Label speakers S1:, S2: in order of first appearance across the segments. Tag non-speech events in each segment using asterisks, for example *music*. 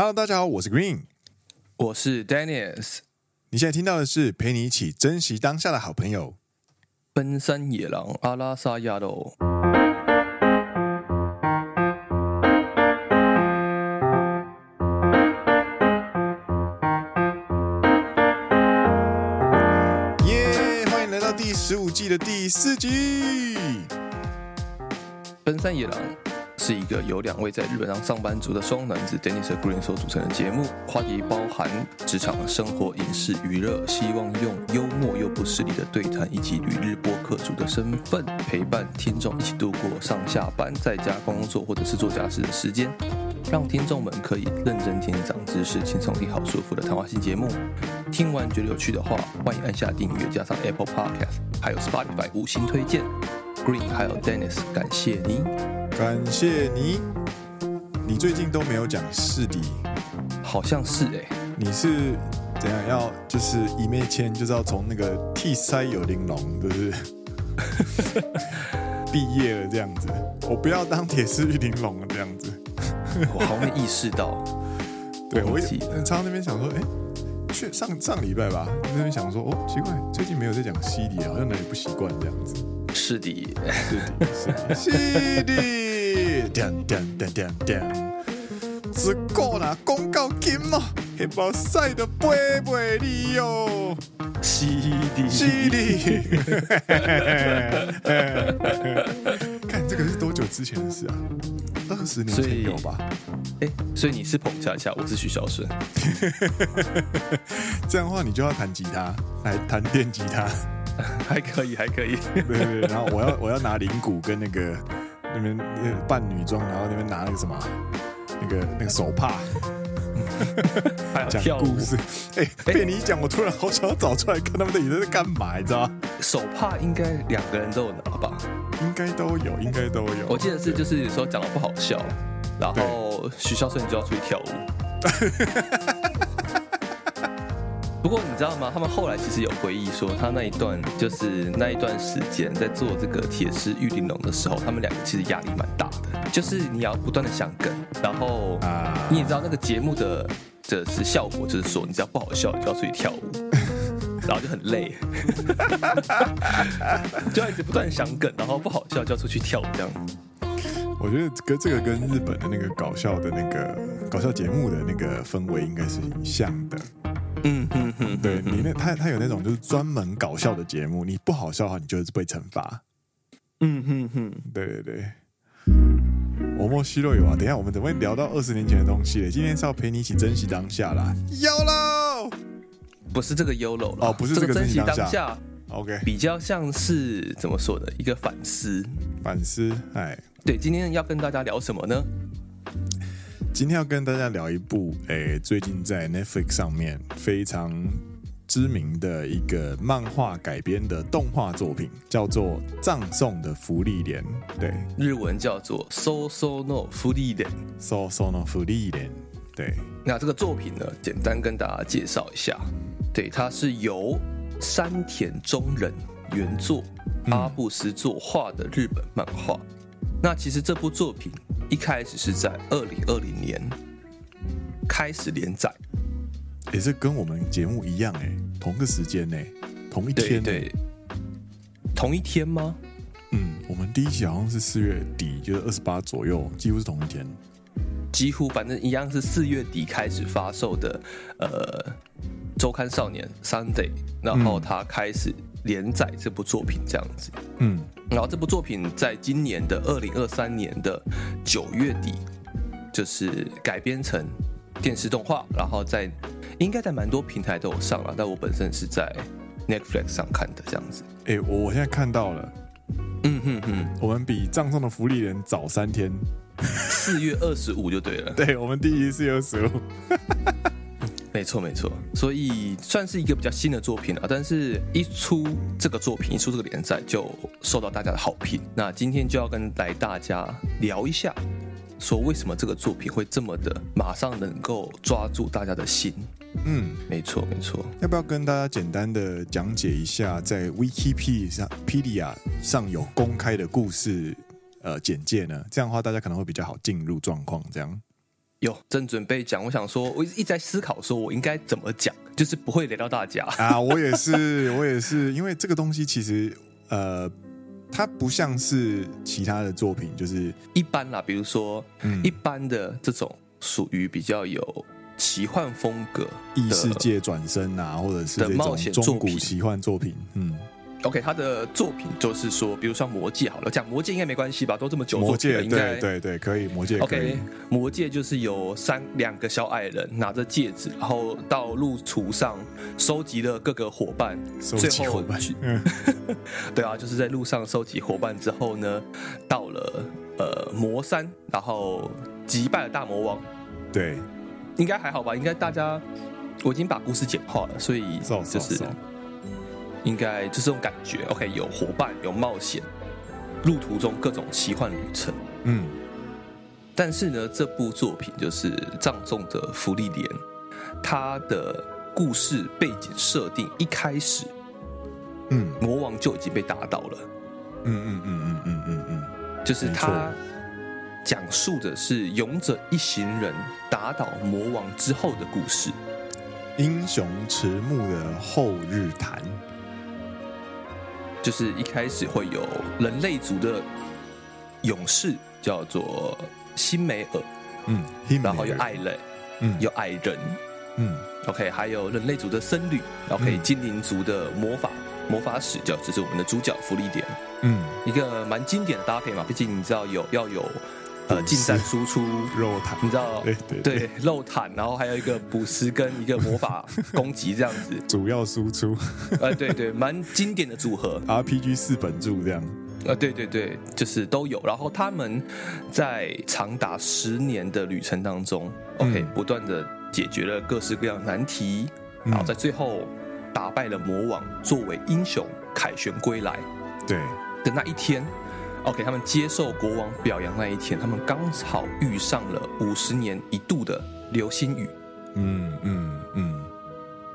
S1: Hello，大家好，我是 Green，
S2: 我是 Dennis。
S1: 你现在听到的是陪你一起珍惜当下的好朋友——
S2: 奔山野狼阿拉萨亚罗。
S1: 耶！欢迎来到第十五季的第四集。
S2: 奔山野郎。是一个由两位在日本当上班族的双男子 Dennis Green 所组成的节目，话题包含职场、生活、影视、娱乐，希望用幽默又不失礼的对谈，以及旅日播客主的身份，陪伴听众一起度过上下班、在家工作或者是做家事的时间，让听众们可以认真听、长知识、轻松听、好舒服的谈话性节目。听完觉得有趣的话，欢迎按下订阅，加上 Apple Podcast，还有 Spotify 五星推荐。Green 还有 Dennis，感谢你。
S1: 感谢你，你最近都没有讲是的，
S2: 好像是哎、欸，
S1: 你是怎样要就是一面签就是要从那个 T 塞有玲珑，对不对？*laughs* 毕业了这样子，我不要当铁丝玉玲珑了这样子，
S2: 我好没意识到，*laughs*
S1: 对我常常那边想说，哎、欸，去上上礼拜吧，那边想说，哦，奇怪，最近没有在讲西的，好像哪里不习惯这样子，
S2: 是的，
S1: 是的，是的。点点点点点，只够拿公告金嘛？黑包晒的背背里哟，
S2: 是的，
S1: 是的。看这个是多久之前的事啊？二十年前有吧？
S2: 哎，所以你是捧恰恰，我是徐小顺。*laughs*
S1: 这样的话，你就要弹吉他，来弹电吉他，*laughs*
S2: 还可以，还可以。
S1: 对对对，然后我要我要拿铃鼓跟那个。那边扮女装，然后那边拿那个什么，那个那个手帕，*laughs* 讲故事。哎，被你一讲，我突然好想要找出来看他们到底在干嘛，你知道吗？
S2: 手帕应该两个人都有拿吧？
S1: 应该都有，应该都有。
S2: 我记得是就是有时候讲的不好笑，然后徐孝顺就要出去跳舞。*laughs* 不过你知道吗？他们后来其实有回忆说，他那一段就是那一段时间在做这个铁丝玉玲珑的时候，他们两个其实压力蛮大的。就是你要不断的想梗，然后你也知道那个节目的这是效果，就是说你只要不好笑，你就要出去跳舞，*laughs* 然后就很累，就要一直不断想梗，然后不好笑就要出去跳舞这样。
S1: 我觉得跟这个跟日本的那个搞笑的那个搞笑节目的那个氛围应该是很像的。
S2: 嗯哼哼，
S1: 对，你那他他有那种就是专门搞笑的节目，你不好笑的话，你就是被惩罚。
S2: 嗯哼哼，
S1: 对对对。我莫西洛有啊，等一下我们怎么会聊到二十年前的东西嘞？今天是要陪你一起珍惜当下啦。YOLO，
S2: 不是这个 YOLO
S1: 哦，不是这个珍惜当下。
S2: 当下
S1: OK，
S2: 比较像是怎么说的？一个反思。
S1: 反思，哎，
S2: 对，今天要跟大家聊什么呢？
S1: 今天要跟大家聊一部，诶、欸，最近在 Netflix 上面非常知名的一个漫画改编的动画作品，叫做《葬送的芙莉莲》。对，
S2: 日文叫做 So So No 芙莉莲
S1: ，So So No 芙莉莲。对，
S2: 那这个作品呢，简单跟大家介绍一下。对，它是由山田中人原作，阿布斯作画的日本漫画。嗯、那其实这部作品。一开始是在二零二零年开始连载，
S1: 也是跟我们节目一样哎，同个时间呢，同一天，
S2: 对，对，同一天吗？
S1: 嗯，我们第一期好像是四月底，就是二十八左右，几乎是同一天，
S2: 几乎反正一样是四月底开始发售的，呃，周刊少年 Sunday，然后他开始连载这部作品这样子，
S1: 嗯。
S2: 然后这部作品在今年的二零二三年的九月底，就是改编成电视动画，然后在应该在蛮多平台都有上了，但我本身是在 Netflix 上看的这样子。
S1: 哎，我我现在看到了，
S2: 嗯哼哼，
S1: 我们比葬送的福利人早三天，
S2: 四月二十五就对了。*laughs*
S1: 对，我们第一是四月二十五。
S2: 没错没错，所以算是一个比较新的作品了。但是一出这个作品，一出这个连载，就受到大家的好评。那今天就要跟来大家聊一下，说为什么这个作品会这么的马上能够抓住大家的心。
S1: 嗯，
S2: 没错没错。
S1: 要不要跟大家简单的讲解一下，在 Wikipedia 上，Pedia 上有公开的故事呃简介呢？这样的话，大家可能会比较好进入状况。这样。
S2: 有正准备讲，我想说，我一直在思考，说我应该怎么讲，就是不会雷到大家
S1: 啊。我也是，*laughs* 我也是，因为这个东西其实呃，它不像是其他的作品，就是
S2: 一般啦，比如说、嗯、一般的这种属于比较有奇幻风格、
S1: 异世界转生啊，或者是这种中古奇幻作品，嗯。
S2: OK，他的作品就是说，比如说《魔戒》好了，讲《魔戒》应该没关系吧？都这么久，
S1: 魔戒
S2: 应该
S1: 对对对，可以。魔戒
S2: OK，魔戒就是有三两个小矮人拿着戒指，然后到路途上收集了各个伙伴，
S1: 收集伙伴。嗯，*laughs*
S2: 对啊，就是在路上收集伙伴之后呢，到了呃魔山，然后击败了大魔王。
S1: 对，
S2: 应该还好吧？应该大家我已经把故事简化了，所以就是。应该就是这种感觉，OK，有伙伴，有冒险，路途中各种奇幻旅程，
S1: 嗯。
S2: 但是呢，这部作品就是葬送的福利莲，它的故事背景设定一开始，
S1: 嗯，
S2: 魔王就已经被打倒了，
S1: 嗯嗯嗯嗯嗯嗯嗯，
S2: 就是他讲述的是勇者一行人打倒魔王之后的故事，
S1: 英雄迟暮的后日谈。
S2: 就是一开始会有人类族的勇士，叫做辛梅尔，
S1: 嗯，
S2: 然后有矮人，
S1: 嗯，
S2: 有矮人，
S1: 嗯
S2: ，OK，还有人类族的僧侣，OK，嗯，精灵族的魔法魔法使，叫这是我们的主角福利点，
S1: 嗯，
S2: 一个蛮经典的搭配嘛，毕竟你知道有要有。呃，近战输出
S1: 肉坦，
S2: 你知道？
S1: 对
S2: 对肉坦，然后还有一个捕食跟一个魔法攻击这样子，*laughs*
S1: 主要输出。
S2: 呃，对对，蛮经典的组合
S1: ，RPG 四本柱这样。
S2: 呃，对对对，就是都有。然后他们在长达十年的旅程当中，嗯，OK，不断的解决了各式各样的难题，嗯，然后在最后打败了魔王，作为英雄凯旋归来。
S1: 对
S2: 的那一天。OK，他们接受国王表扬那一天，他们刚好遇上了五十年一度的流星雨。
S1: 嗯嗯嗯，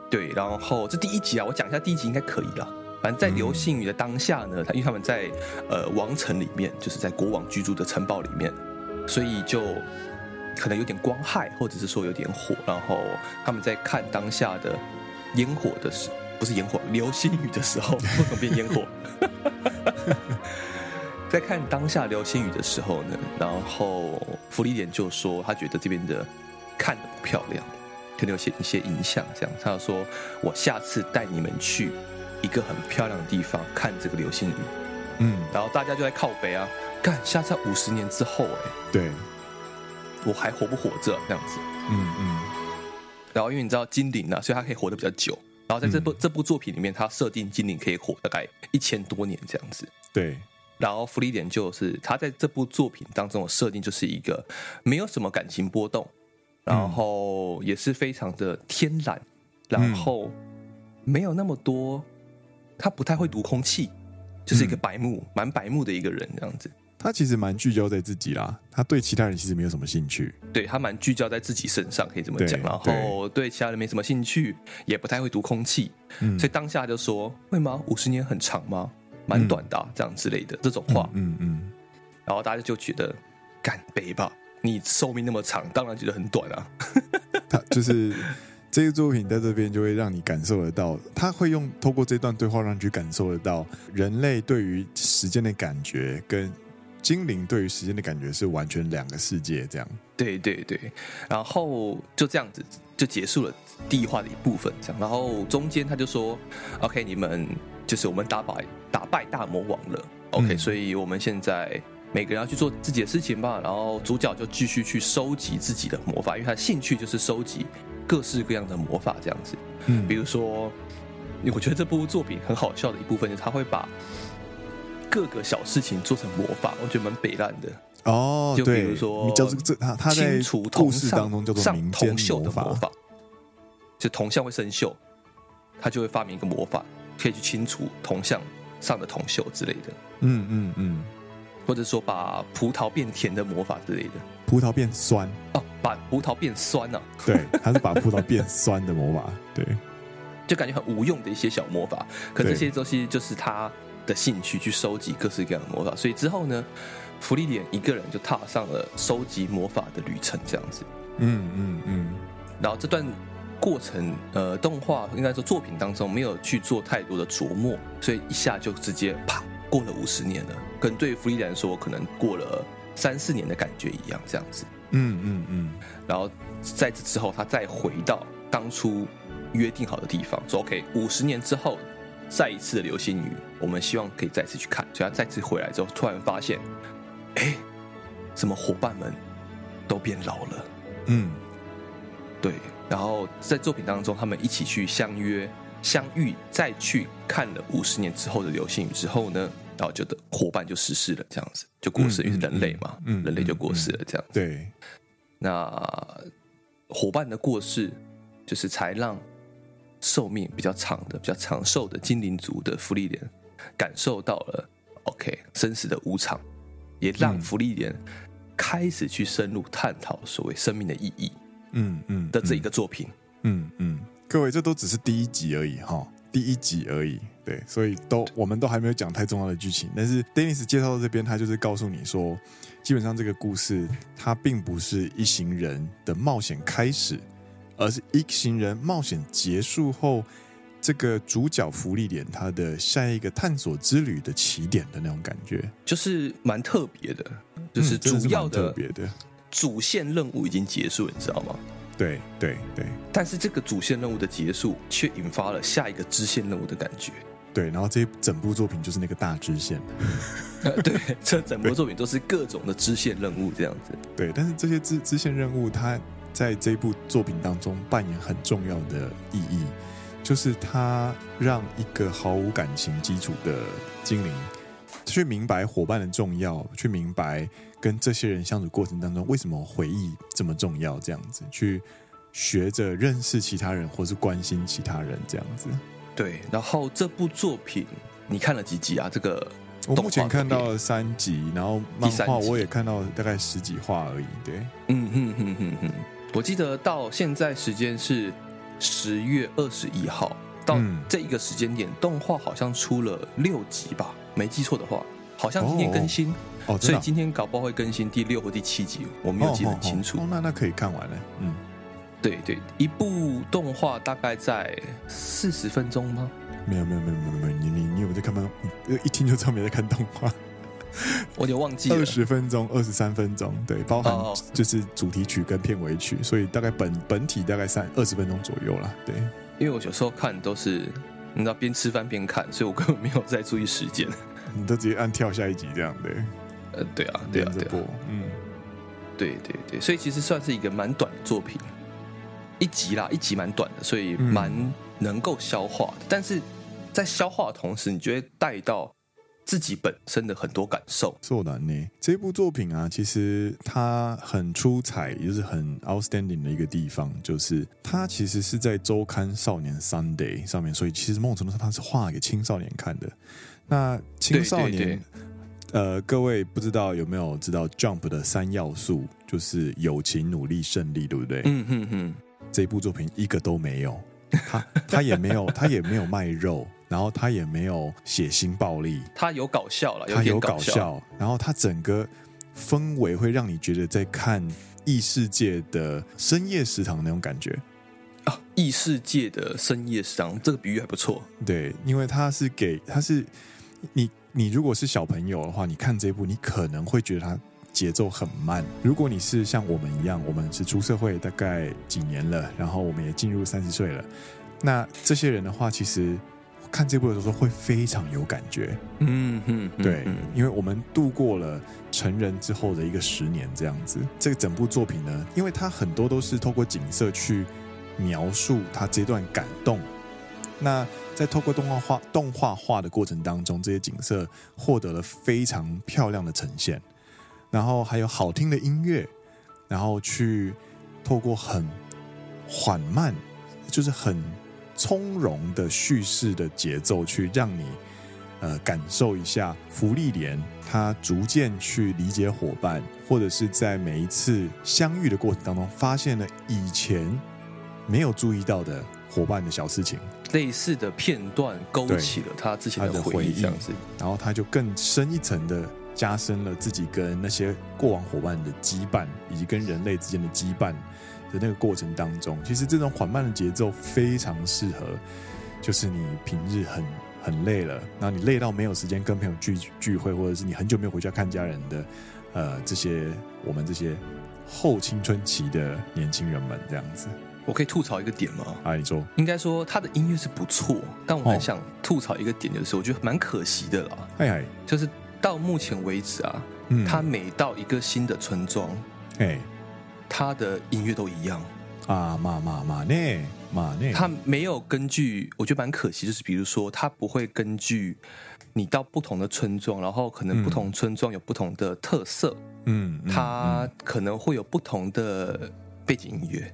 S2: 对。然后这第一集啊，我讲一下第一集应该可以了。反正，在流星雨的当下呢，他因为他们在呃王城里面，就是在国王居住的城堡里面，所以就可能有点光害，或者是说有点火。然后他们在看当下的烟火的时，不是烟火，流星雨的时候，为什么变烟火？*laughs* 在看当下流星雨的时候呢，然后福利点就说他觉得这边的看的不漂亮，可能有些一些影响。这样，他说我下次带你们去一个很漂亮的地方看这个流星雨。
S1: 嗯，
S2: 然后大家就在靠北啊，干，下次五十年之后，哎，
S1: 对，
S2: 我还活不活着？这样子，
S1: 嗯嗯。
S2: 然后因为你知道精灵啊，所以他可以活得比较久。然后在这部、嗯、这部作品里面，他设定精灵可以活大概一千多年这样子。
S1: 对。
S2: 然后福利点就是他在这部作品当中的设定就是一个没有什么感情波动，然后也是非常的天然，然后没有那么多，他不太会读空气，就是一个白目，蛮白目的一个人这样子。
S1: 他其实蛮聚焦在自己啦，他对其他人其实没有什么兴趣。
S2: 对，他蛮聚焦在自己身上，可以这么讲。然后对其他人没什么兴趣，也不太会读空气，所以当下就说：会吗？五十年很长吗？蛮短的、这样之类的这种话，
S1: 嗯嗯，嗯，
S2: 然后大家就觉得，干北吧，你寿命那么长，当然觉得很短啊。*laughs*
S1: 他就是这个作品在这边就会让你感受得到，他会用透过这段对话让你去感受得到，人类对于时间的感觉跟精灵对于时间的感觉是完全两个世界。这样，
S2: 对对对，然后就这样子就结束了第一话的一部分，这样，然后中间他就说，OK，你们。就是我们打败打败大魔王了，OK，嗯，所以我们现在每个人要去做自己的事情吧。然后主角就继续去收集自己的魔法，因为他的兴趣就是收集各式各样的魔法这样子。
S1: 嗯，
S2: 比如说，我觉得这部作品很好笑的一部分就是他会把各个小事情做成魔法，我觉得蛮北烂的。
S1: 哦，
S2: 就比如说，
S1: 叫这他他在故事当中叫做
S2: 上铜锈的魔法，就铜像会生锈，他就会发明一个魔法。可以去清除铜像上的铜锈之类的，
S1: 嗯嗯嗯，
S2: 或者说把葡萄变甜的魔法之类的，
S1: 葡萄变酸
S2: 哦，把葡萄变酸呢、啊？
S1: 对，他是把葡萄变酸的魔法，*laughs* 对，
S2: 就感觉很无用的一些小魔法，可这些东西就是他的兴趣，去收集各式各样的魔法，所以之后呢，芙莉莲一个人就踏上了收集魔法的旅程，这样子。
S1: 嗯嗯嗯。
S2: 然后这段过程，呃，动画应该说作品当中没有去做太多的琢磨，所以一下就直接啪过了五十年了，跟对芙莉莲来说可能过了三四年的感觉一样，这样子。
S1: 嗯嗯嗯。
S2: 然后在这之后，他再回到当初约定好的地方，说 OK，五十年之后再一次的流星雨，我们希望可以再次去看。所以他再次回来之后，突然发现，哎，怎么伙伴们都变老了？
S1: 嗯。
S2: 对，然后在作品当中，他们一起去相约、相遇，再去看了五十年之后的流星雨之后呢，然后就的伙伴就逝世了，这样子就过世，嗯、因为人类嘛，嗯，人类就过世了，这样子。
S1: 对，
S2: 那伙伴的过世，就是才让寿命比较长的、比较长寿的精灵族的芙莉莲感受到了 OK 生死的无常，也让芙莉莲开始去深入探讨所谓生命的意义。
S1: 嗯嗯
S2: 的这一个作品，
S1: 嗯嗯，各位这都只是第一集而已哈，第一集而已，对，所以都我们都还没有讲太重要的剧情，但是 Dennis 介绍到这边，他就是告诉你说，基本上这个故事它并不是一行人的冒险开始，而是一行人冒险结束后，这个主角福利点他的下一个探索之旅的起点的那种感觉，
S2: 就是蛮特别的，就是主要的、
S1: 嗯、特别的。
S2: 主线任务已经结束，你知道吗？
S1: 对对对。
S2: 但是这个主线任务的结束，却引发了下一个支线任务的感觉。
S1: 对，然后这整部作品就是那个大支线。*laughs*
S2: 对，*laughs* 这整部作品都是各种的支线任务这样子。
S1: 对，但是这些支支线任务，它在这部作品当中扮演很重要的意义，就是它让一个毫无感情基础的精灵去明白伙伴的重要，去明白。跟这些人相处过程当中，为什么回忆这么重要？这样子去学着认识其他人，或是关心其他人，这样子。
S2: 对。然后这部作品你看了几集啊？这个
S1: 我目前看到了三集，然后漫画我也看到大概十几话而已。对，
S2: 嗯哼哼哼哼。我记得到现在时间是十月二十一号，到这一个时间点，嗯、动画好像出了六集吧？没记错的话，好像今天更新。哦
S1: 哦，
S2: 所以今天搞不好会更新第六或第七集，我没有记得很清楚。
S1: 哦，哦，哦，那那可以看完了。嗯，
S2: 对对，一部动画大概在四十分钟吗？
S1: 没有没有没有没有没有，你你你有没有在看吗？一听就知道没在看动画。
S2: 我有点忘记了。
S1: 二十分钟，二十三分钟，对，包含就是主题曲跟片尾曲，所以大概本本体大概三二十分钟左右啦。对，
S2: 因为我有时候看都是你知道边吃饭边看，所以我根本没有在注意时间。
S1: 你都直接按跳下一集这样对。
S2: 呃，对啊，对啊，对啊，嗯，对对对，所以其实算是一个蛮短的作品，一集啦，一集蛮短的，所以蛮能够消化的。嗯、但是在消化的同时，你就会带到自己本身的很多感受。
S1: そうだね，这部作品啊，其实它很出彩，也就是很 outstanding 的一个地方，就是它其实是在周刊少年 Sunday 上面，所以其实某种程度上它是画给青少年看的。那青少年。 呃，各位不知道有没有知道 Jump 的三要素，就是友情、努力、胜利，对不对？
S2: 嗯嗯嗯。
S1: 这部作品一个都没有，他他也没有，他也没有卖肉，然后他也没有血腥暴力，
S2: 他有搞笑了，
S1: 他有搞笑，然后他整个氛围会让你觉得在看异世界的深夜食堂那种感觉
S2: 啊，异世界的深夜食堂这个比喻还不错，
S1: 对，因为他是给他是你。你如果是小朋友的话，你看这部，你可能会觉得它节奏很慢。如果你是像我们一样，我们是出社会大概几年了，然后我们也进入三十岁了，那这些人的话，其实看这部的时候会非常有感觉。
S2: 嗯嗯，
S1: 对，因为我们度过了成人之后的一个十年这样子。这个整部作品呢，因为它很多都是透过景色去描述他这段感动。那在透过动画画、动画画的过程当中，这些景色获得了非常漂亮的呈现，然后还有好听的音乐，然后去透过很缓慢，就是很从容的叙事的节奏，去让你呃感受一下福利莲他逐渐去理解伙伴，或者是在每一次相遇的过程当中，发现了以前没有注意到的伙伴的小事情。
S2: 类似的片段勾起了他之前的回忆，这样子，
S1: 然后他就更深一层的加深了自己跟那些过往伙伴的羁绊，以及跟人类之间的羁绊的那个过程当中，其实这种缓慢的节奏非常适合，就是你平日很很累了，然后你累到没有时间跟朋友聚聚会，或者是你很久没有回家看家人的，呃，这些我们这些后青春期的年轻人们这样子。
S2: 我可以吐槽一个点吗？
S1: 啊，你说。
S2: 应该说他的音乐是不错，但我很想吐槽一个点，就是我觉得蛮可惜的啦。
S1: 哎哎，
S2: 就是到目前为止啊，嗯，他每到一个新的村庄，哎，他的音乐都一样
S1: 啊，马马马内马内，
S2: 他没有根据，我觉得蛮可惜，就是比如说他不会根据你到不同的村庄，然后可能不同村庄有不同的特色，嗯，他可能会有不同的背景音乐。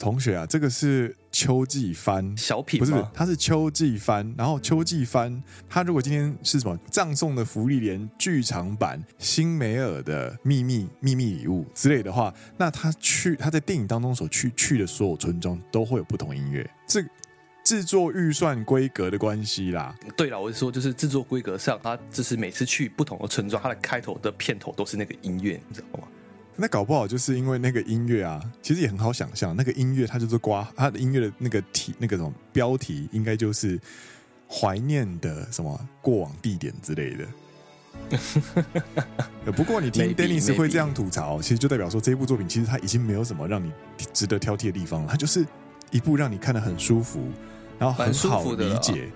S1: 同学啊，这个是秋季番
S2: 小品，
S1: 不是，它是秋季番。然后秋季番，它如果今天是什么葬送的福利莲剧场版、辛梅尔的秘密秘密礼物之类的话，那他去他在电影当中所去去的所有村庄都会有不同音乐。这制作预算规格的关系啦。
S2: 对了，我是说，就是制作规格上，他就是每次去不同的村庄，他的开头的片头都是那个音乐，你知道吗？
S1: 那搞不好就是因为那个音乐啊，其实也很好想象，那个音乐它就是刮它的音乐的那个题，那个什么标题，应该就是怀念的什么过往地点之类的。*laughs* 不过你听 Dennis 会这样吐槽，其实就代表说这一部作品其实它已经没有什么让你值得挑剔的地方了，它就是一部让你看得很舒服，然后很好理解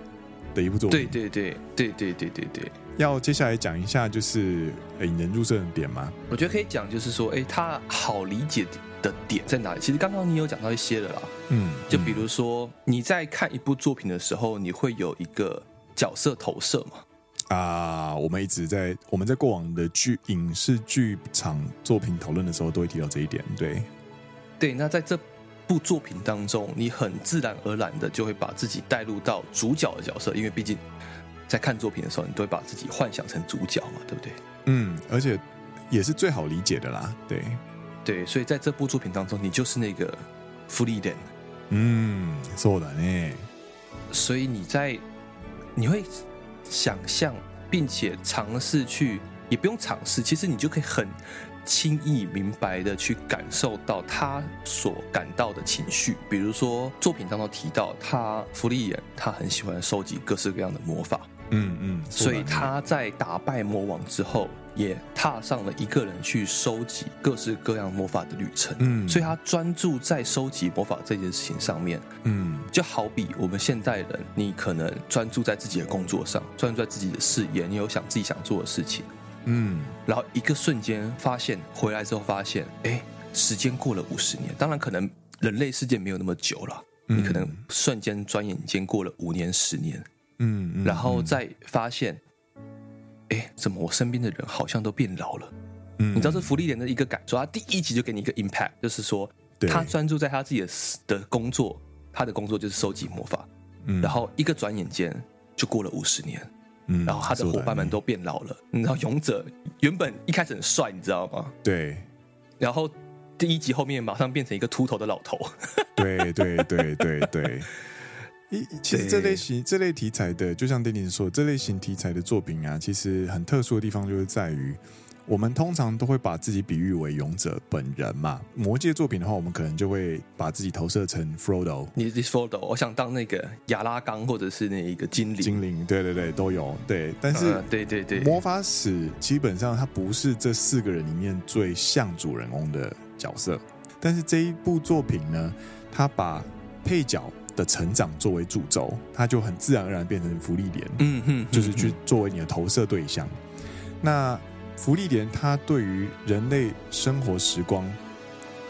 S1: 的一部作品。
S2: 对对对对对对对对。
S1: 要接下来讲一下就是引人入胜的点吗？
S2: 我觉得可以讲，就是说，哎，他好理解的点在哪里？其实刚刚你有讲到一些了啦，嗯，就比如说你在看一部作品的时候，你会有一个角色投射嘛？
S1: 啊，我们一直在我们在过往的剧影视剧场作品讨论的时候，都会提到这一点。对，
S2: 对，那在这部作品当中，你很自然而然的就会把自己带入到主角的角色，因为毕竟。在看作品的时候，你都会把自己幻想成主角嘛，对不对？
S1: 嗯，而且也是最好理解的啦。对，
S2: 对，所以在这部作品当中，你就是那个芙莉莲。
S1: 嗯，そうだね。
S2: 所以你在你会想象，并且尝试去，也不用尝试，其实你就可以很 轻易明白的去感受到他所感到的情绪。比如说作品当中提到，他福利眼，他很喜欢收集各式各样的魔法。
S1: 嗯嗯，
S2: 所以他在打败魔王之后，也踏上了一个人去收集各式各样魔法的旅程。嗯，所以他专注在收集魔法这件事情上面。嗯，就好比我们现代人，你可能专注在自己的工作上，专注在自己的事业，你有想自己想做的事情。嗯，然后一个瞬间发现，回来之后发现，哎，时间过了五十年。当然，可能人类世界没有那么久了，你可能瞬间转眼间过了五年、十年。嗯，嗯，然后再发现，哎，怎么我身边的人好像都变老了？嗯，你知道这福利莲的一个感受，他第一集就给你一个 impact，就是说他专注在他自己的的工作，他的工作就是收集魔法，嗯，然后一个转眼间就过了五十年，嗯，然后他的伙伴们都变老了，然后勇者原本一开始很帅，你知道吗？
S1: 对，
S2: 然后第一集后面马上变成一个秃头的老头，*laughs*
S1: 对对对对对。*laughs* 其实这类型、这类题材的，就像丁丁说，这类型题材的作品啊，其实很特殊的地方就是在于，我们通常都会把自己比喻为勇者本人嘛。魔界作品的话，我们可能就会把自己投射成 Frodo。
S2: 你是 Frodo，我想当那个亚拉冈，或者是那一个精灵。
S1: 精灵，对对对，都有。对，但是，
S2: 对对对，
S1: 魔法使基本上它不是这四个人里面最像主人公的角色。但是这一部作品呢，他把配角。的成长作为主轴，他就很自然而然变成福利莲，嗯哼，就是去作为你的投射对象。那芙莉莲，他对于人类生活时光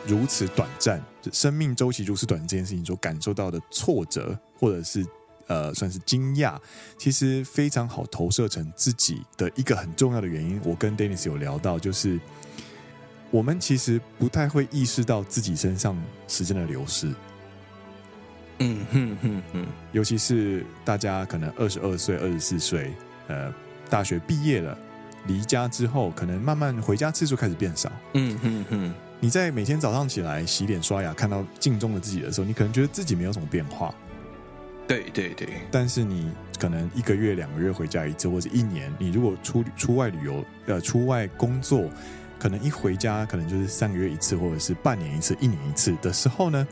S1: 如此短暂，生命周期如此短这件事情所感受到的挫折，或者是呃，算是惊讶，其实非常好投射成自己的一个很重要的原因。我跟 Dennis 有聊到，就是我们其实不太会意识到自己身上时间的流逝。
S2: 嗯哼哼哼，
S1: 尤其是大家可能二十二岁、二十四岁，呃，大学毕业了，离家之后，可能慢慢回家次数开始变少。嗯嗯嗯，你在每天早上起来洗脸刷牙，看到镜中的自己的时候，你可能觉得自己没有什么变化。
S2: 对对对。
S1: 但是你可能一个月、两个月回家一次，或者一年，你如果出出外旅游、呃出外工作，可能一回家可能就是三个月一次，或者是半年一次、一年一次的时候呢，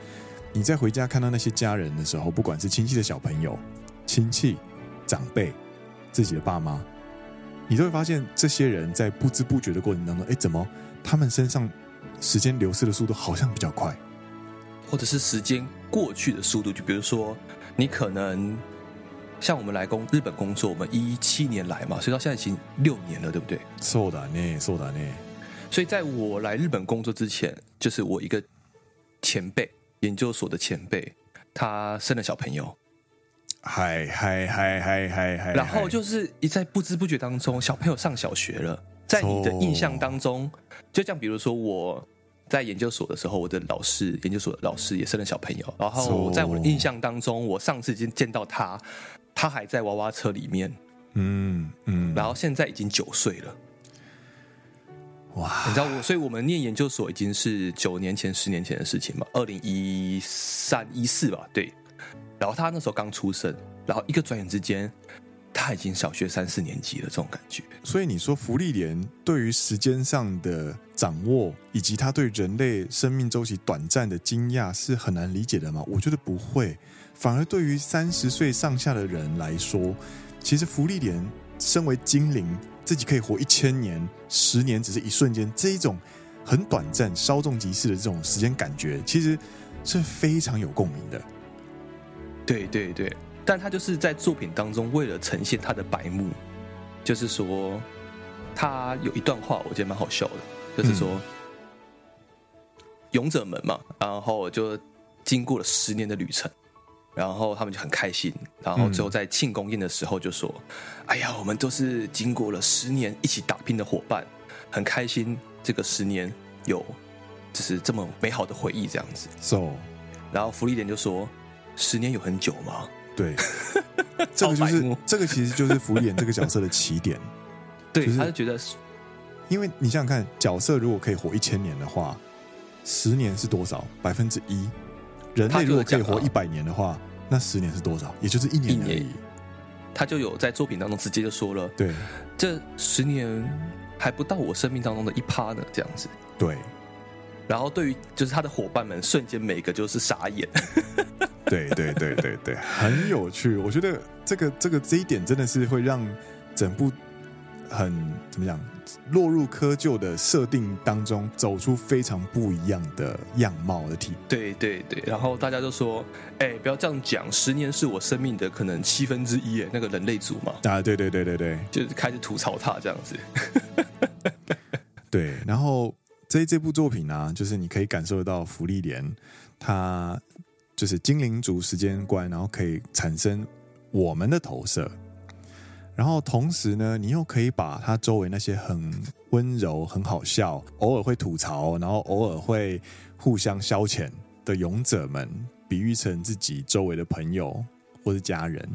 S1: 你在回家看到那些家人的时候，不管是亲戚的小朋友、亲戚、长辈、自己的爸妈，你都会发现这些人在不知不觉的过程当中，哎，怎么他们身上时间流逝的速度好像比较快？
S2: 或者是时间过去的速度，就比如说，你可能像我们来工日本工作，我们一七年来嘛，所以到现在已经六年了，对不对？
S1: そうだね、そうだね。
S2: 所以在我来日本工作之前，就是我一个前辈，研究所的前辈，他生了小朋友，
S1: 嗨嗨嗨嗨嗨嗨，
S2: 然后就是一在不知不觉当中，小朋友上小学了，在你的印象当中，就像比如说我。在研究所的时候，我的老师，研究所的老师也生了小朋友。然后在我的印象当中，我上次已经见到他，他还在娃娃车里面。嗯嗯。然后现在已经九岁了。哇！你知道我，所以我们念研究所已经是九年前、十年前的事情嘛？二零一三、一四吧，对。然后他那时候刚出生，然后一个转眼之间。他已经小学三四年级了，这种感觉。
S1: 所以你说福利莲对于时间上的掌握，以及他对人类生命周期短暂的惊讶，是很难理解的吗？我觉得不会，反而对于三十岁上下的人来说，其实福利莲身为精灵，自己可以活一千年、十年，只是一瞬间，这一种很短暂、稍纵即逝的这种时间感觉，其实是非常有共鸣的。
S2: 对对对。但他就是在作品当中，为了呈现他的白目，就是说，他有一段话，我觉得蛮好笑的，就是说，嗯、勇者们嘛，然后就经过了十年的旅程，然后他们就很开心，然后最后在庆功宴的时候就说：“嗯、哎呀，我们都是经过了十年一起打拼的伙伴，很开心，这个十年有就是这么美好的回忆这样子。”
S1: So，
S2: 然后福利点就说：“十年有很久吗？”
S1: 对，*laughs* 这个就是这个，其实就是芙莉莲这个角色的起点。*laughs*
S2: 对，
S1: 就是、
S2: 他就觉得，
S1: 因为你想想看，角色如果可以活一千年的话，十年是多少？百分之一。人类如果可以活一百年的话，那十年是多少？也就是一年而已。
S2: 他就有在作品当中直接就说了，
S1: 对，
S2: 这十年还不到我生命当中的一趴呢，这样子。
S1: 对。
S2: 然后对于就是他的伙伴们，瞬间每个就是傻眼。*laughs*
S1: 对对对对对，很有趣。我觉得这个这个这一点真的是会让整部很怎么讲，落入窠臼的设定当中，走出非常不一样的样貌的体。
S2: 对对对，然后大家就说：“哎，不要这样讲，十年是我生命的可能七分之一。”哎，那个人类族嘛。
S1: 啊，对对对对对，
S2: 就是开始吐槽他这样子。*laughs*
S1: 对，然后这这部作品呢、就是你可以感受到芙莉莲他。就是精灵族时间观，然后可以产生我们的投射，然后同时呢，你又可以把他周围那些很温柔、很好笑、偶尔会吐槽，然后偶尔会互相消遣的勇者们，比喻成自己周围的朋友或是家人。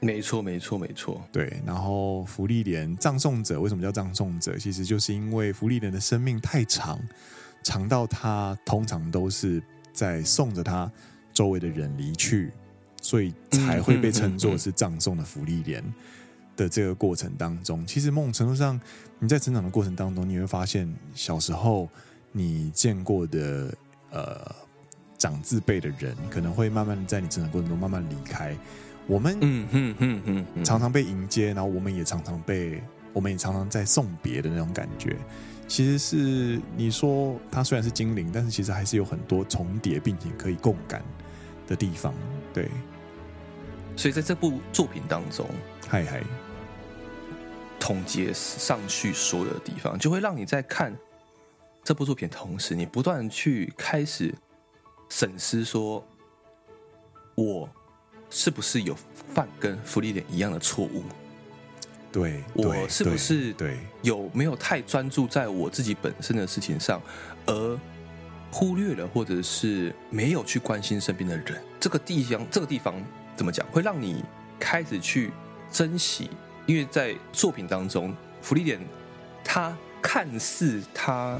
S2: 没错，没错，没错。
S1: 对，然后福利莲葬送者为什么叫葬送者？其实就是因为福利莲的生命太长，长到他通常都是在送着他。周围的人离去，所以才会被称作是葬送的福利莲的这个过程当中，其实某种程度上，你在成长的过程当中，你会发现小时候你见过的呃长字辈的人，可能会慢慢在你成长过程中慢慢离开。我们嗯嗯嗯嗯常常被迎接，然后我们也常常被，我们也常常在送别的那种感觉。其实是你说它虽然是精灵，但是其实还是有很多重叠，并且可以共感的地方，对，
S2: 所以在这部作品当中，
S1: 嗨嗨，
S2: 统结上去所有的地方，就会让你在看这部作品的同时，你不断去开始审视：说，我是不是有犯跟福利点一样的错误？
S1: 对，
S2: 我是不是
S1: 对
S2: 有没有太专注在我自己本身的事情上，而忽略了，或者是没有去关心身边的人，这个地方，这个地方怎么讲，会让你开始去珍惜。因为在作品当中，福利点他看似他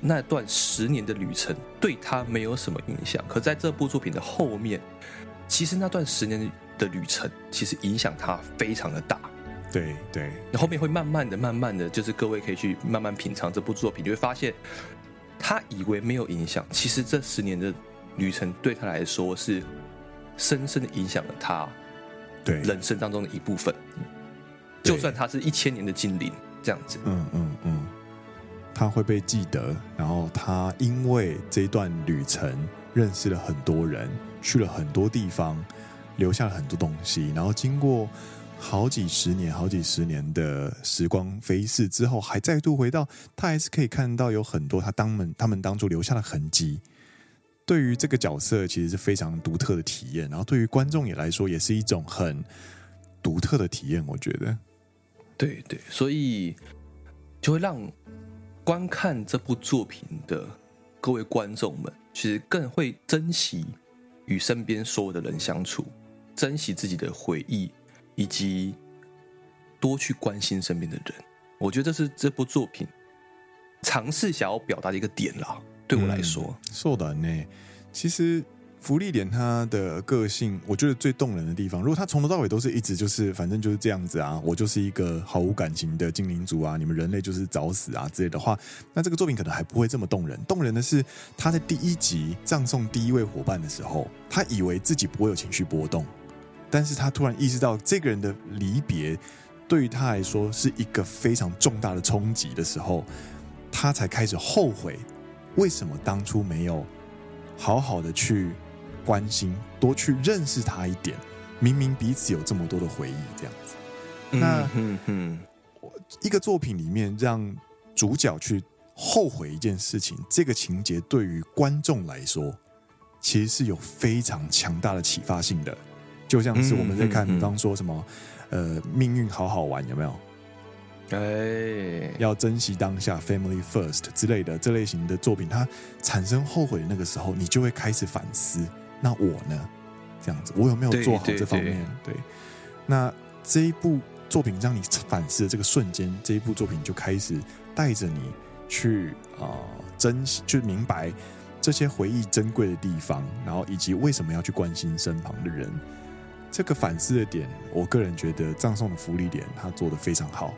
S2: 那段十年的旅程对他没有什么影响，可在这部作品的后面，其实那段十年的旅程，其实影响他非常的大。
S1: 对对，
S2: 那后面会慢慢的、慢慢的就是各位可以去慢慢品尝这部作品，就会发现他以为没有影响，其实这十年的旅程对他来说是深深的影响了他对人生当中的一部分。就算他是一千年的精灵这样子，
S1: 嗯嗯嗯，他会被记得。然后他因为这段旅程认识了很多人，去了很多地方，留下了很多东西。然后经过好几十年、好几十年的时光飞逝之后，还再度回到，他还是可以看到有很多他当们他们当初留下的痕迹。对于这个角色，其实是非常独特的体验。然后对于观众也来说，也是一种很独特的体验。我觉得。
S2: 对对，所以就会让观看这部作品的各位观众们，其实更会珍惜与身边所有的人相处，珍惜自己的回忆，以及多去关心身边的人。我觉得这是这部作品尝试想要表达的一个点啦。对我来说，
S1: 说的呢，其实。福利莲他的个性，我觉得最动人的地方，如果他从头到尾都是一直就是反正就是这样子啊，我就是一个毫无感情的精灵族啊，你们人类就是找死啊之类的话，那这个作品可能还不会这么动人。动人的是他在第一集葬送第一位伙伴的时候，他以为自己不会有情绪波动，但是他突然意识到这个人的离别对于他来说是一个非常重大的冲击的时候，他才开始后悔为什么当初没有好好的去。关心，多去认识他一点。明明彼此有这么多的回忆，这样子。那，嗯嗯，一个作品里面让主角去后悔一件事情，这个情节对于观众来说，其实是有非常强大的启发性的。就像是我们在看，比方说什么，呃，命运好好玩，有没有？哎，要珍惜当下，Family First 之类的这类型的作品，它产生后悔的那个时候，你就会开始反思。那我呢？这样子，我有没有做好这方面？对，那这一部作品让你反思的这个瞬间，这一部作品就开始带着你去啊、呃，珍惜，就明白这些回忆珍贵的地方，然后以及为什么要去关心身旁的人。这个反思的点，我个人觉得葬送的福利点他做的非常好。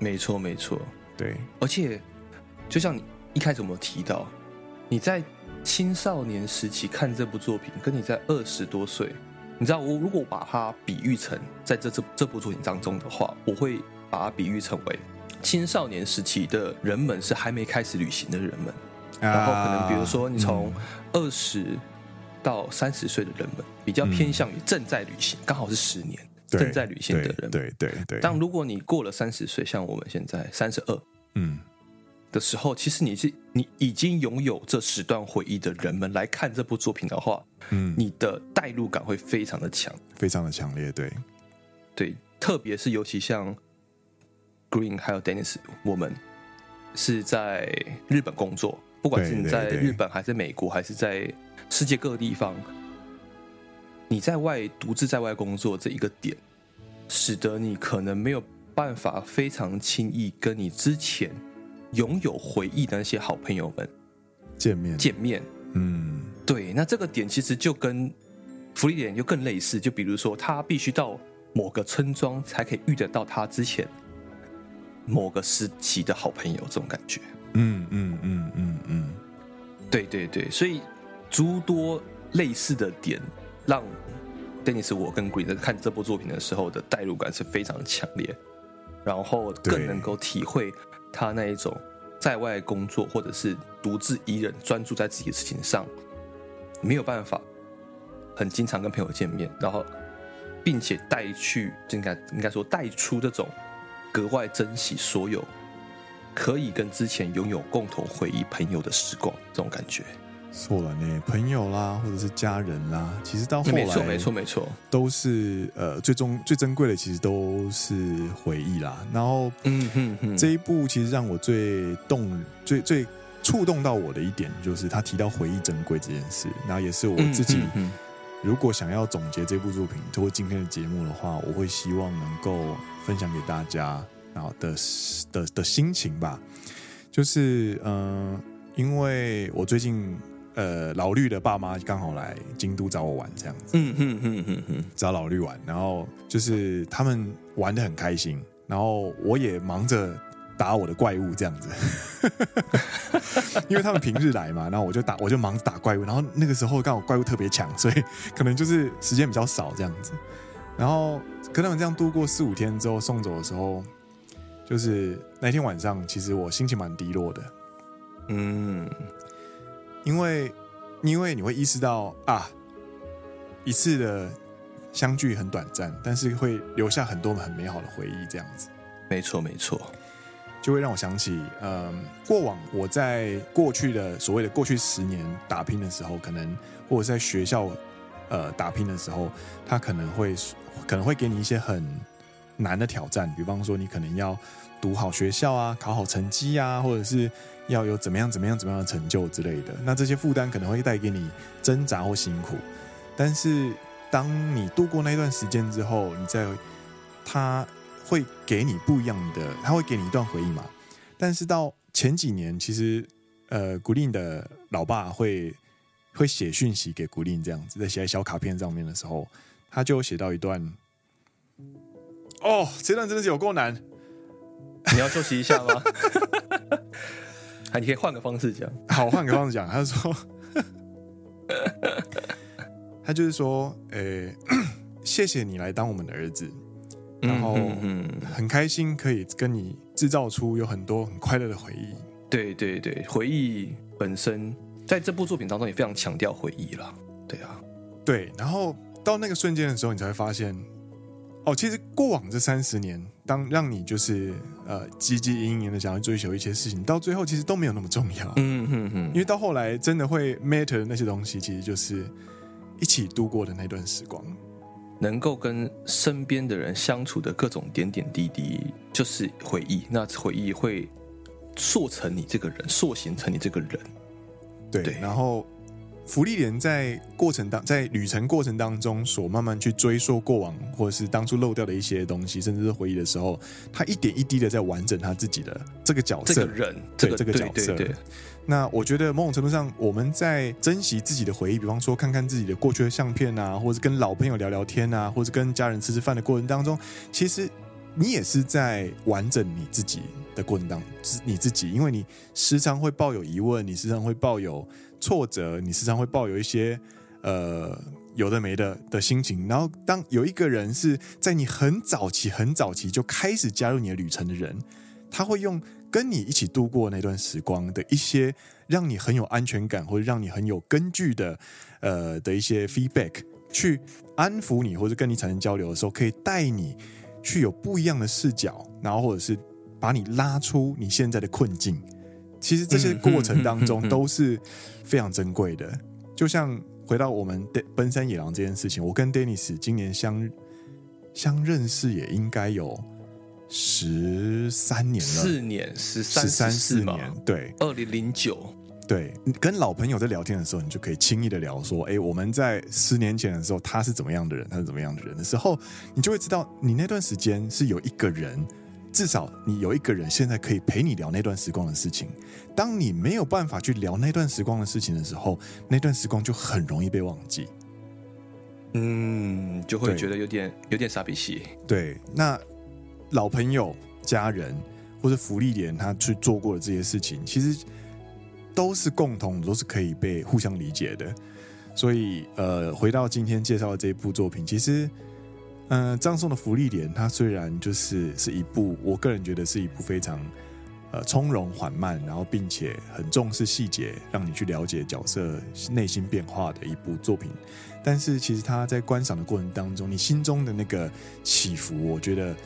S2: 没错，没错，
S1: 对。
S2: 而且，就像你一开始有没有提到，你在。青少年时期看这部作品，跟你在二十多岁，你知道我如果把它比喻成在这这这部作品当中的话，我会把它比喻成为青少年时期的人们是还没开始旅行的人们，然后可能比如说你从二十到三十岁的人们，比较偏向于正在旅行，刚好是十年正在旅行的人，
S1: 对对对。
S2: 但如果你过了三十岁，像我们现在三十二，嗯。的时候，其实你是你已经拥有这十段回忆的人们来看这部作品的话，嗯，你的代入感会非常的强，
S1: 非常的强烈，对，
S2: 对，特别是尤其像 Green 还有 Dennis，我们是在日本工作，不管是你在日本还是美国，还是在世界各个地方，你在外独自在外工作这一个点，使得你可能没有办法非常轻易跟你之前。拥有回忆的那些好朋友们。
S1: 见面。
S2: 见面，嗯，对，那这个点其实就跟福利点就更类似，就比如说他必须到某个村庄才可以遇得到他之前某个时期的好朋友，这种感觉，嗯嗯嗯嗯嗯，对对对，所以诸多类似的点，让 Dennis 我跟 Green 在看这部作品的时候的代入感是非常的强烈，然后更能够体会。他那一种在外工作，或者是独自一人专注在自己的事情上，没有办法很经常跟朋友见面，然后并且带去，应该应该说带出这种格外珍惜所有可以跟之前拥有共同回忆朋友的时光，这种感觉。
S1: 错了呢，朋友啦，或者是家人啦，其实到后来，没错，
S2: 没错，没错，
S1: 都是呃，最终最珍贵的，其实都是回忆啦。然后，嗯哼哼，这一部其实让我最动、最最触动到我的一点，就是他提到回忆珍贵这件事。然后也是我自己，如果想要总结这部作品，通过今天的节目的话，我会希望能够分享给大家，然后的的的心情吧。就是嗯、呃，因为我最近。呃老绿的爸妈刚好来京都找我玩这样子，
S2: 嗯哼哼
S1: 找老绿玩，然后就是他们玩的很开心，然后我也忙着打我的怪物这样子，*laughs* 因为他们平日来嘛，然后我就打我就忙着打怪物，然后那个时候刚好怪物特别强，所以可能就是时间比较少这样子，然后跟他们这样度过四五天之后送走的时候。就是那天晚上，其实我心情蛮低落的，
S2: 嗯，
S1: 因为因为你会意识到啊，一次的相聚很短暂，但是会留下很多很美好的回忆，这样子。
S2: 没错，没错，
S1: 就会让我想起，嗯，过往我在过去的所谓的过去十年打拼的时候，可能或者在学校呃打拼的时候，他可能会可能会给你一些很。难的挑战，比方说你可能要读好学校啊，考好成绩啊，或者是要有怎么样怎么样怎么样的成就之类的。那这些负担可能会带给你挣扎或辛苦。但是当你度过那段时间之后，你再他会给你不一样的，他会给你一段回忆嘛。但是到前几年，其实呃，古令的老爸会会写讯息给古令，这样子在写在小卡片上面的时候，他就写到一段。哦，这段真的是有够难。
S2: 你要休息一下吗？*laughs* 还你可以换个方式讲。
S1: 好，换个方式讲。他说，*laughs* 他就是说，诶、欸，*clears throat* 谢谢你来当我们的儿子，然后很开心可以跟你制造出有很多很快乐的回忆。
S2: 对对对，回忆本身在这部作品当中也非常强调回忆了。对啊，
S1: 对。然后到那个瞬间的时候，你才会发现。哦，其实过往这三十年，当让你就是呃汲汲营营的想要追求一些事情，到最后其实都没有那么重要。
S2: 嗯哼哼，
S1: 因为到后来真的会 matter 的那些东西，其实就是一起度过的那段时光，
S2: 能够跟身边的人相处的各种点点滴滴，就是回忆。那回忆会塑成你这个人，塑形成你这个人。
S1: 对，对然后。芙莉莲在过程当，在旅程过程当中，所慢慢去追溯过往，或者是当初漏掉的一些东西，甚至是回忆的时候，他一点一滴的在完整他自己的这个角色，
S2: 这个人，这个、
S1: 对这个角色。
S2: 对对对。
S1: 那我觉得某种程度上，我们在珍惜自己的回忆，比方说看看自己的过去的相片啊，或者跟老朋友聊聊天啊，或者跟家人吃吃饭的过程当中，其实你也是在完整你自己的过程当中，你自己，因为你时常会抱有疑问，你时常会抱有。挫折，你时常会抱有一些呃有的没的的心情。然后，当有一个人是在你很早期、很早期就开始加入你的旅程的人，他会用跟你一起度过那段时光的一些让你很有安全感，或者让你很有根据的呃的一些 feedback，去安抚你，或者跟你产生交流的时候，可以带你去有不一样的视角，然后或者是把你拉出你现在的困境。其实这些过程当中都是非常珍贵的，就像回到我们的奔山野狼这件事情，我跟 Dennis 今年相相认识也应该有十三年了，
S2: 四年十三十三四年，
S1: 对，
S2: 二零零九，
S1: 对，跟老朋友在聊天的时候，你就可以轻易的聊说，哎，我们在十年前的时候，他是怎么样的人，他是怎么样的人的时候，你就会知道，你那段时间是有一个人。至少你有一个人现在可以陪你聊那段时光的事情。当你没有办法去聊那段时光的事情的时候，那段时光就很容易被忘记。
S2: 嗯，就会觉得有点有点傻逼气。
S1: 对，那老朋友、家人或者福利点他去做过的这些事情，其实都是共同，都是可以被互相理解的。所以，呃，回到今天介绍的这一部作品，其实。嗯，葬送的福利莲，它虽然就是是一部，我个人觉得是一部非常呃从容缓慢，然后并且很重视细节，让你去了解角色内心变化的一部作品。但是其实它在观赏的过程当中，你心中的那个起伏，我觉得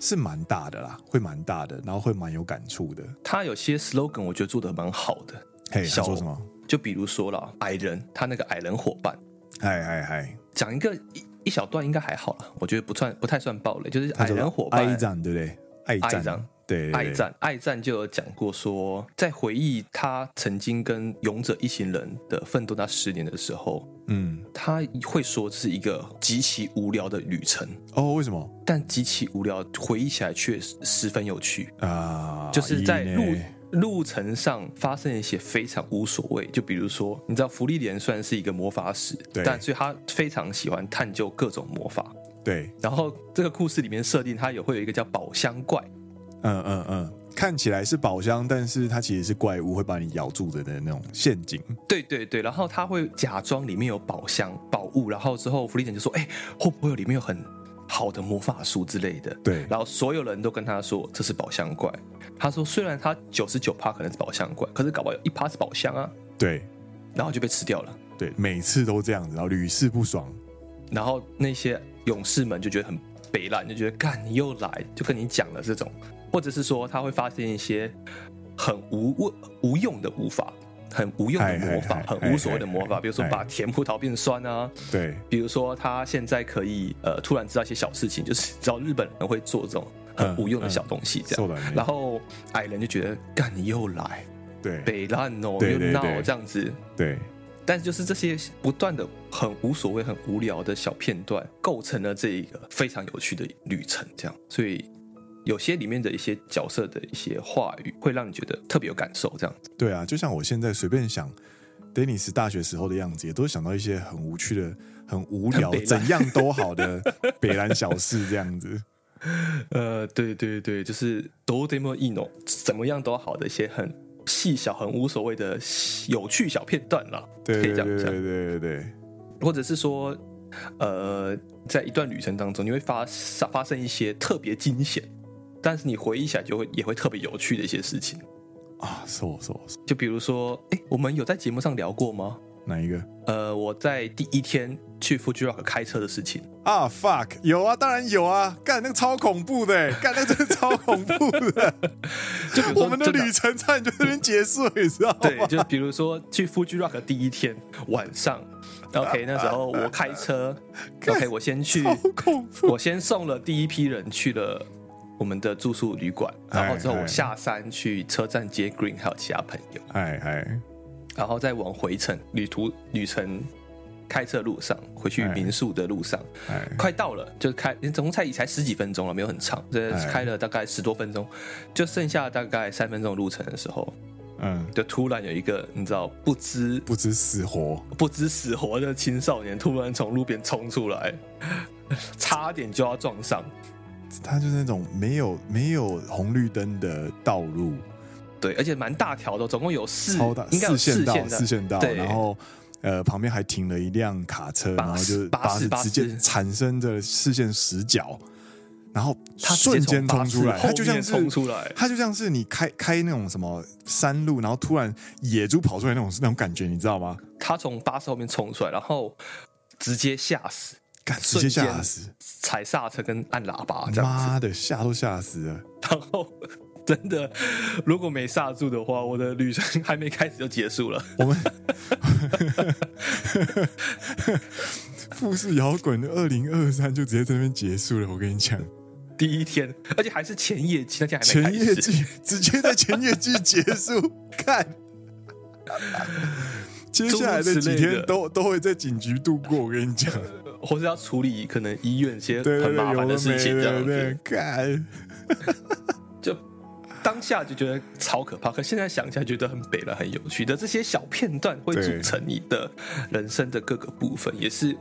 S1: 是蛮大的啦，会蛮大的，然后会蛮有感触的。
S2: 他有些 slogan 我觉得做的蛮好的。
S1: 嘿，他说什么？
S2: 就比如说了，矮人，他那个矮人伙伴，
S1: 嗨嗨嗨，
S2: 讲一个。一小段应该还好了，我觉得不算不太算暴雷，就是矮人伙伴爱
S1: 战，对不对？爱战，对，
S2: 爱战，爱战就有讲过说，在回忆他曾经跟勇者一行人的奋斗那十年的时候，嗯，他会说这是一个极其无聊的旅程
S1: 哦。为什么？
S2: 但极其无聊，回忆起来却十分有趣啊！就是在路路程上发生一些非常无所谓，就比如说，你知道芙莉莲虽然是一个魔法使，
S1: 对，
S2: 但所以他非常喜欢探究各种魔法。
S1: 对，
S2: 然后这个故事里面设定，他也会有一个叫宝箱怪。
S1: 嗯嗯嗯，看起来是宝箱，但是它其实是怪物，会把你咬住的的那种陷阱。
S2: 对对对，然后他会假装里面有宝箱宝物，然后之后芙莉莲就说：“哎，会不会有里面有很好的魔法书之类的？”
S1: 对，
S2: 然后所有人都跟他说这是宝箱怪。他说：“虽然他九十九趴可能是宝箱怪，可是搞不好有一趴是宝箱啊。”
S1: 对，
S2: 然后就被吃掉了。
S1: 对，每次都这样子，然后屡试不爽。
S2: 然后那些勇士们就觉得很北烂，就觉得干你又来，就跟你讲了这种，或者是说他会发现一些很无无用的无法，很无用的魔法，很无所谓的魔法，比如说把甜葡萄变酸啊，
S1: 对，
S2: 比如说他现在可以呃突然知道一些小事情，就是知道日本人会做这种。很无用的小东西，这样，嗯嗯、然后矮人就觉得，干你又来，
S1: 对，
S2: 北烂哦，又闹这样子，
S1: 对。
S2: 但是就是这些不断的很无所谓、很无聊的小片段，构成了这一个非常有趣的旅程，这样。所以有些里面的一些角色的一些话语，会让你觉得特别有感受，这样子。
S1: 对啊，就像我现在随便想，Dennis 大学时候的样子，也都想到一些很无趣的、很无聊、怎样都好的北烂小事，这样子。*laughs*
S2: 呃，对对对，就是どうでもいいの，怎么样都好的一些很细小、很无所谓的有趣小片段啦，
S1: 对对对对对，
S2: 可以这样讲。对对对，或者是说，呃，在一段旅程当中，你会发发生一些特别惊险， 但是你回忆起来就会也会特别有趣的一些事情。
S1: 啊，是我是是，
S2: 就比如说，哎，我们有在节目上聊过吗？
S1: 哪一个？
S2: 呃，我在第一天去 Fuji Rock 开车的事情。
S1: 啊，fuck，有啊，当然有啊，干那个超恐怖的，*laughs* 干那个真的超恐怖的，*laughs*
S2: 就
S1: 我们的旅程差点就这边结束，你知道吗？
S2: 对，就比如说去 Fuji Rock 第一天晚上，OK，*laughs* 那时候我开车，OK，我先去，我先送了第一批人去了我们的住宿旅馆，然后之后我下山去车站接 Green 还有其他朋友，
S1: 哎哎。
S2: 然后再往回程旅途旅程开车路上回去民宿的路上，快到了，就开，总共才也才十几分钟了，没有很长，这开了大概十多分钟，就剩下大概三分钟路程的时候，嗯，就突然有一个你知道不知
S1: 不知死活。
S2: 不知死活的青少年突然从路边冲出来，差点就要撞上，
S1: 他就是那种没有没有红绿灯的道路。
S2: 对，而且蛮大条的，总共有四，
S1: 超大，应该有四线道，四线道。然后呃，旁边还停了一辆卡车，然后就巴士直接产生着视线死角，然后它瞬间冲出来，它就像是冲出来，它就像是你开开那种什么山路，然后突然野猪跑出来那种那种感觉，你知道吗？
S2: 它从巴士后面冲出来，然后直接吓死，
S1: 干，直接吓死，
S2: 踩刹车跟按喇叭，
S1: 妈的，吓都吓死了，
S2: 然后。真的，如果没刹住的话，我的旅程还没开始就结束了。
S1: 我们 *laughs* 富士摇滚的二零二三就直接在那边结束了。我跟你讲，
S2: 第一天，而且还是前夜季，那天
S1: 还没前夜季直接在前夜季结束。*laughs* 看，接下来的几天都都会在警局度过。我跟你讲，
S2: 或是要处理可能医院一些很麻烦的事情，这样子。*laughs*
S1: 就。
S2: 当下就觉得超可怕，可现在想起来觉得很北了，很有趣的这些小片段会组成你的人生的各个部分，也是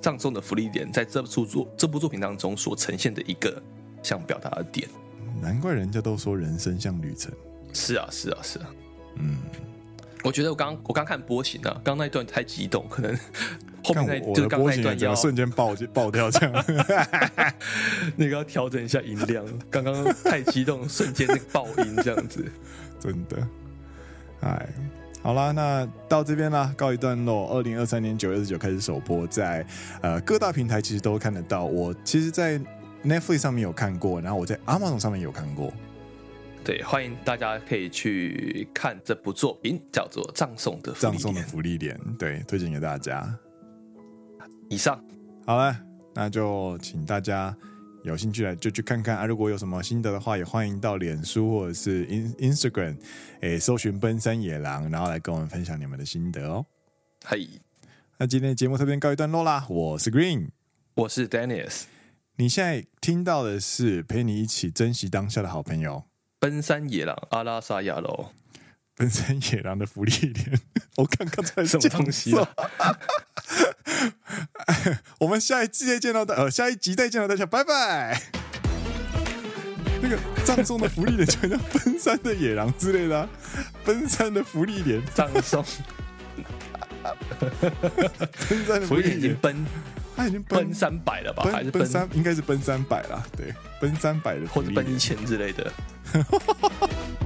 S2: 葬送的福利点在这部作这部作品当中所呈现的一个想表达的点。
S1: 难怪人家都说人生像旅程。
S2: 是啊，是啊，是啊。
S1: 嗯，
S2: 我觉得我刚我刚看波形啊，刚刚那一段太激动，可能。*laughs* 后面那就是刚那一段要
S1: 瞬间爆就爆掉这样，*laughs*
S2: 那个要调整一下音量，刚刚太激动，瞬间那个爆音这样子，*laughs*
S1: 真的，哎，好啦，那到这边啦，告一段落。二零二三年九月二十九开始首播在，在呃各大平台其实都看得到。我其实，在 Netflix 上面有看过，然后我在 Amazon 上面有看过。
S2: 对，欢迎大家可以去看这部作品，叫做《葬送的
S1: 葬送的福利点》，对，推荐给大家。
S2: 以上，
S1: 好了，那就请大家有兴趣来就去看看啊！如果有什么心得的话，也欢迎到脸书或者是 In Instagram，诶，搜寻奔山野狼，然后来跟我们分享你们的心得哦。
S2: 嘿，
S1: 那今天的节目特别告一段落啦！我是 Green，
S2: 我是 Dennis，
S1: 你现在听到的是陪你一起珍惜当下的好朋友
S2: 奔山野狼阿拉萨亚罗，
S1: 奔山野狼的福利点，*laughs* 我看刚才
S2: 什么东西啊？*laughs*
S1: 我们下一季再见到大，呃，下一集再见到大家，拜拜。*laughs* 那个葬送的福利点就叫奔山的野狼之类的、啊，奔山的福利点
S2: 葬送，
S1: 奔山的福利
S2: 点奔，
S1: 他已经奔
S2: 三百了吧？
S1: 奔
S2: 还是奔，
S1: 奔三？应该是奔三百了，对，奔三百的，
S2: 或者奔一千之类的。*laughs*